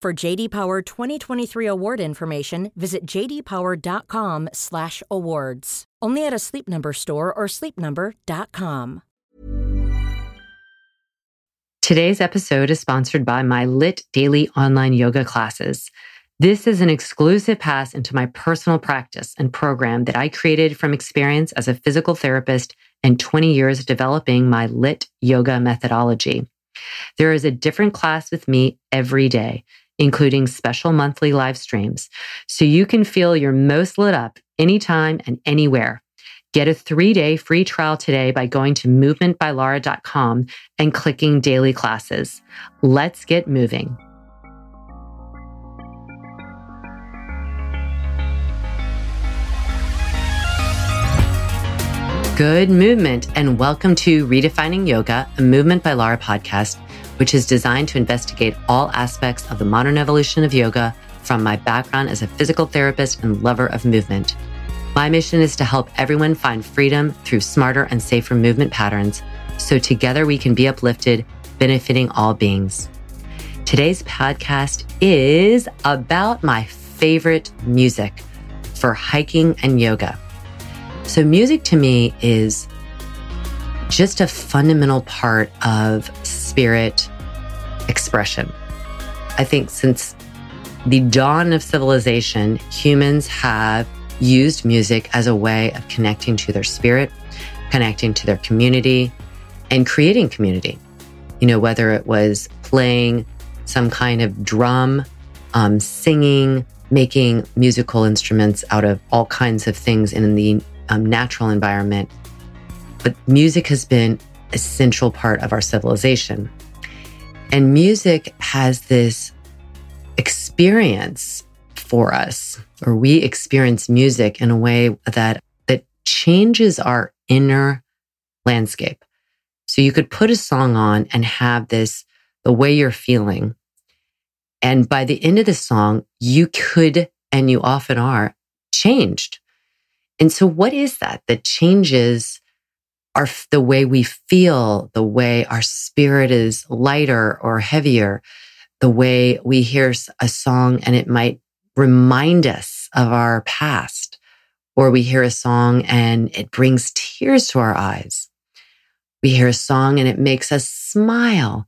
For JD Power 2023 award information, visit jdpower.com/awards. Only at a Sleep Number store or sleepnumber.com. Today's episode is sponsored by my LYT Daily online yoga classes. This is an exclusive pass into my personal practice and program that I created from experience as a physical therapist and 20 years developing my LYT yoga methodology. There is a different class with me every day, including special monthly live streams, so you can feel your most lit up anytime and anywhere. Get a three day free trial today by going to movementbylara.com and clicking daily classes. Let's get moving. Good movement, and welcome to Redefining Yoga, a Movement by Lara podcast, which is designed to investigate all aspects of the modern evolution of yoga from my background as a physical therapist and lover of movement. My mission is to help everyone find freedom through smarter and safer movement patterns so together we can be uplifted, benefiting all beings. Today's podcast is about my favorite music for hiking and yoga. So, music to me is just a fundamental part of spirit expression. I think since the dawn of civilization, humans have used music as a way of connecting to their spirit, connecting to their community, and creating community. You know, whether it was playing some kind of drum, um, singing, making musical instruments out of all kinds of things in the um, natural environment. But music has been essential part of our civilization. And music has this experience for us, or we experience music in a way that, that changes our inner landscape. So you could put a song on and have this, the way you're feeling. And by the end of the song, you could, and you often are, changed and so what is that that changes our, the way we feel, the way our spirit is lighter or heavier, the way we hear a song and it might remind us of our past, or we hear a song and it brings tears to our eyes. We hear a song and it makes us smile.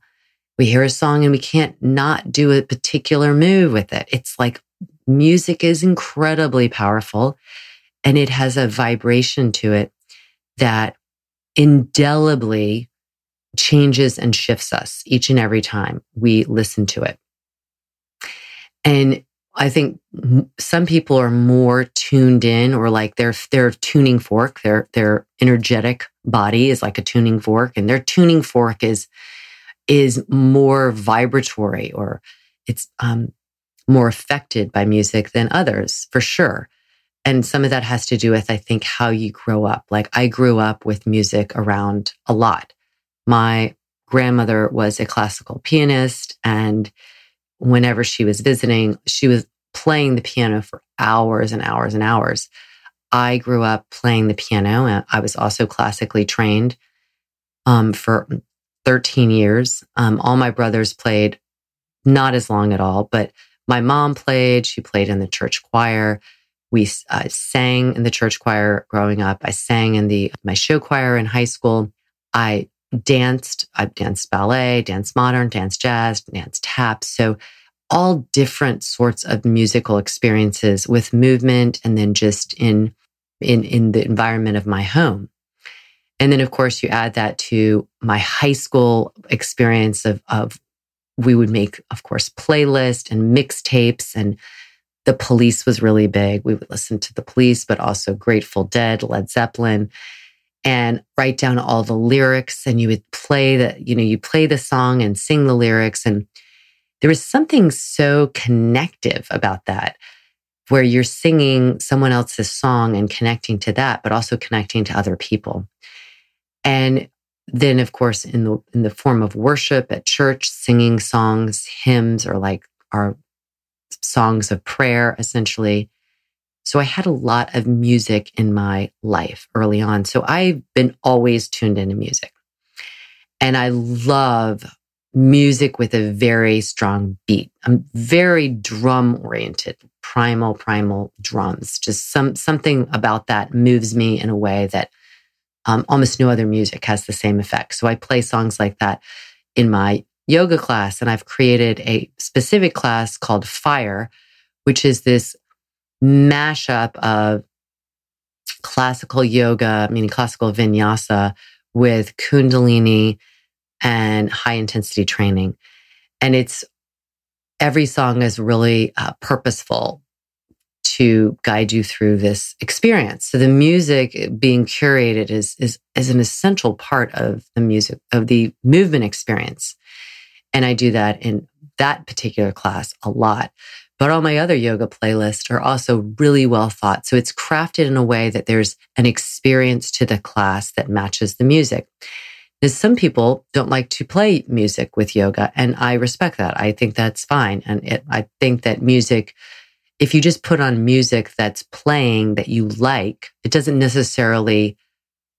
We hear a song and we can't not do a particular move with it. It's like music is incredibly powerful and it has a vibration to it that indelibly changes and shifts us each and every time we listen to it. And I think some people are more tuned in or like their their tuning fork, their their energetic body is like a tuning fork and their tuning fork is is more vibratory or it's um, more affected by music than others for sure. And some of that has to do with, I think, how you grow up. Like I grew up with music around a lot. My grandmother was a classical pianist. And whenever she was visiting, she was playing the piano for hours and hours and hours. I grew up playing the piano and I was also classically trained um, for 13 years. Um, all my brothers played not as long at all, but my mom played. She played in the church choir. We uh, sang in the church choir growing up. I sang in the my show choir in high school. I danced. I danced ballet, danced modern, danced jazz, danced tap. So all different sorts of musical experiences with movement and then just in, in, in the environment of my home. And then, of course, you add that to my high school experience of, of we would make, of course, playlists and mixtapes and the police was really big. We would listen to the police, but also Grateful Dead, Led Zeppelin, and write down all the lyrics. And you would play the, you know, you play the song and sing the lyrics. And there was something so connective about that, where you're singing someone else's song and connecting to that, but also connecting to other people. And then, of course, in the in the form of worship at church, singing songs, hymns, or like our songs of prayer, essentially. So I had a lot of music in my life early on. So I've been always tuned into music. And I love music with a very strong beat. I'm very drum oriented, primal, primal drums. Just some, something about that moves me in a way that um, almost no other music has the same effect. So I play songs like that in my yoga class and I've created a specific class called Fire, which is this mashup of classical yoga, meaning classical vinyasa with kundalini and high intensity training. And it's every song is really uh, purposeful to guide you through this experience. So the music being curated is, is, is an essential part of the music, of the movement experience. And I do that in that particular class a lot. But all my other yoga playlists are also really well thought. So it's crafted in a way that there's an experience to the class that matches the music. Because some people don't like to play music with yoga, and I respect that. I think that's fine. And it, I think that music, if you just put on music that's playing that you like, it doesn't necessarily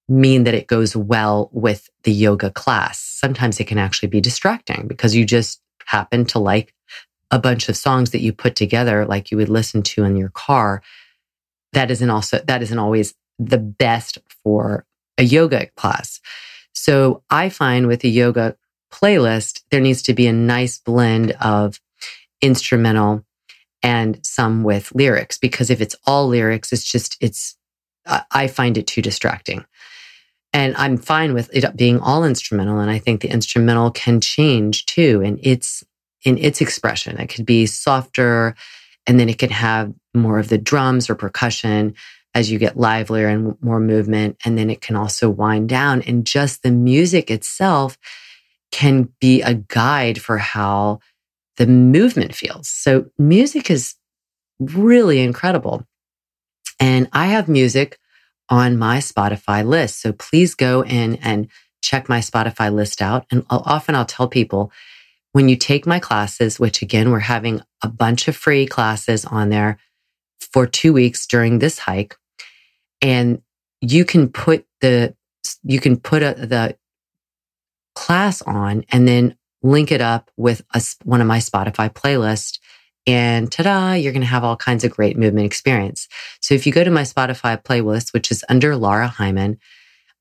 mean that it goes well with the yoga class. Sometimes it can actually be distracting because you just happen to like a bunch of songs that you put together like you would listen to in your car. That isn't also that isn't always the best for a yoga class. So I find with a yoga playlist there needs to be a nice blend of instrumental and some with lyrics because if it's all lyrics it's just it's I find it too distracting. And I'm fine with it being all instrumental. And I think the instrumental can change too. And it's in its expression. It could be softer and then it can have more of the drums or percussion as you get livelier and more movement. And then it can also wind down and just the music itself can be a guide for how the movement feels. So music is really incredible. And I have music on my Spotify list. So please go in and check my Spotify list out. And I'll, often I'll tell people when you take my classes, which again, we're having a bunch of free classes on there for two weeks during this hike. And you can put the, you can put a, the class on and then link it up with a, one of my Spotify playlists and ta-da, you're going to have all kinds of great movement experience. So if you go to my Spotify playlist, which is under Lara Heimann,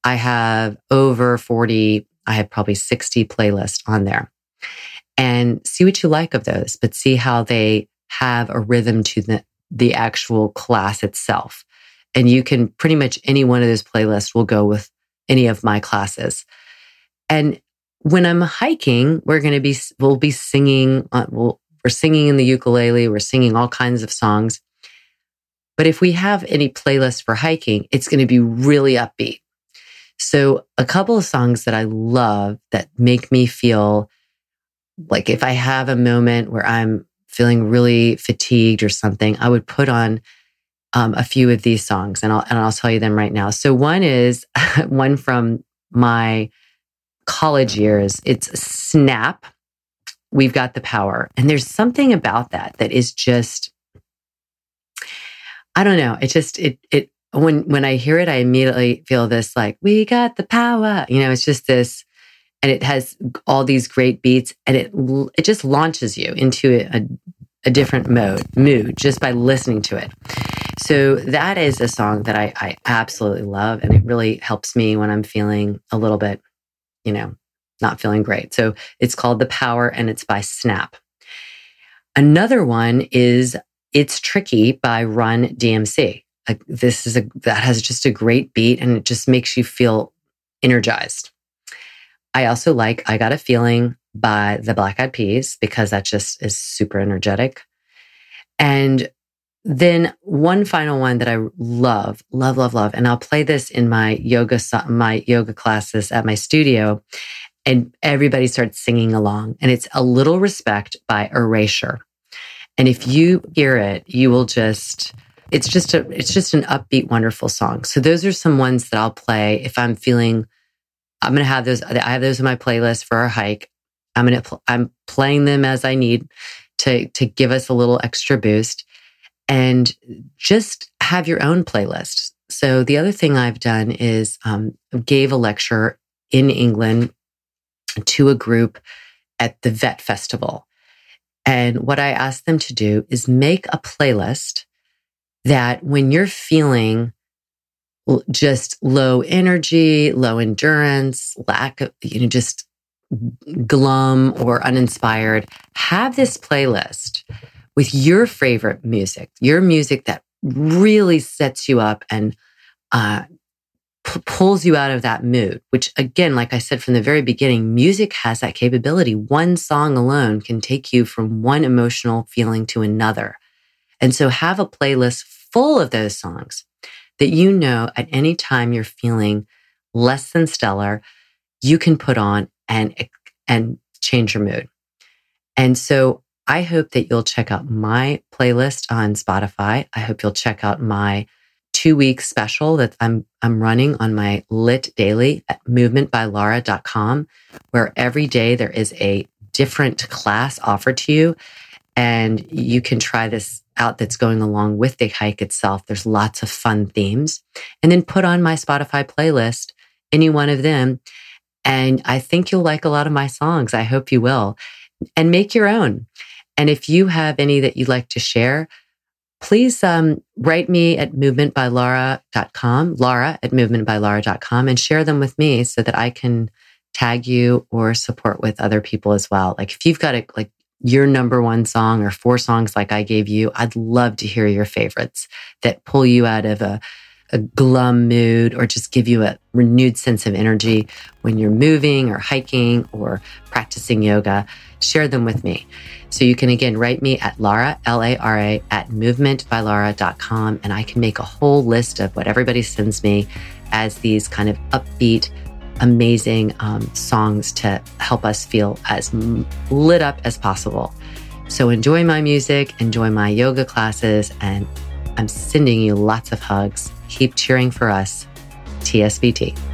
I have over 40, I have probably 60 playlists on there. And see what you like of those, but see how they have a rhythm to the, the actual class itself. And you can pretty much any one of those playlists will go with any of my classes. And when I'm hiking, we're going to be, we'll be singing, uh, we'll, we're singing in the ukulele. We're singing all kinds of songs. But if we have any playlist for hiking, it's going to be really upbeat. So a couple of songs that I love that make me feel like if I have a moment where I'm feeling really fatigued or something, I would put on um, a few of these songs and I'll, and I'll tell you them right now. So one is one from my college years. It's Snap we've got the power. And there's something about that that is just, I don't know. It just, it, it, when, when I hear it, I immediately feel this like, we got the power. You know, it's just this, and it has all these great beats and it, it just launches you into a, a different mode, mood just by listening to it. So that is a song that I, I absolutely love. And it really helps me when I'm feeling a little bit, you know, not feeling great. So it's called The Power and it's by Snap. Another one is It's Tricky by Run DMC. Like this is a, that has just a great beat and it just makes you feel energized. I also like I Got a Feeling by the Black Eyed Peas because that just is super energetic. And then one final one that I love, love, love, love, and I'll play this in my yoga, my yoga classes at my studio and everybody starts singing along and it's a little respect by Erasure. And if you hear it, you will just, it's just a, it's just an upbeat, wonderful song. So those are some ones that I'll play if I'm feeling, I'm to have those, I have those in my playlist for our hike. I'm to, I'm playing them as I need to, to give us a little extra boost and just have your own playlist. So the other thing I've done is um, gave a lecture in England to a group at the Vet Festival. And what I asked them to do is make a playlist that when you're feeling just low energy, low endurance, lack of, you know, just glum or uninspired, have this playlist with your favorite music, your music that really sets you up and uh, p- pulls you out of that mood, which again, like I said from the very beginning, music has that capability. One song alone can take you from one emotional feeling to another. And so have a playlist full of those songs that you know at any time you're feeling less than stellar, you can put on and, and change your mood. And so I hope that you'll check out my playlist on Spotify. I hope you'll check out my two week special that I'm, I'm running on my LYT daily at movementbylara.com, where every day there is a different class offered to you. And you can try this out that's going along with the hike itself. There's lots of fun themes. And then put on my Spotify playlist, any one of them. And I think you'll like a lot of my songs. I hope you will. And make your own. And if you have any that you'd like to share, please um, write me at movementbylara.com, Lara at movementbylara.com, and share them with me so that I can tag you or support with other people as well. Like if you've got a, like your number one song or four songs like I gave you, I'd love to hear your favorites that pull you out of a, a glum mood or just give you a renewed sense of energy when you're moving or hiking or practicing yoga. Share them with me. So you can again write me at Lara, L A R A, at movementbylara.com, and I can make a whole list of what everybody sends me as these kind of upbeat, amazing um, songs to help us feel as lit up as possible. So enjoy my music, enjoy my yoga classes, and I'm sending you lots of hugs. Keep cheering for us. TSBT.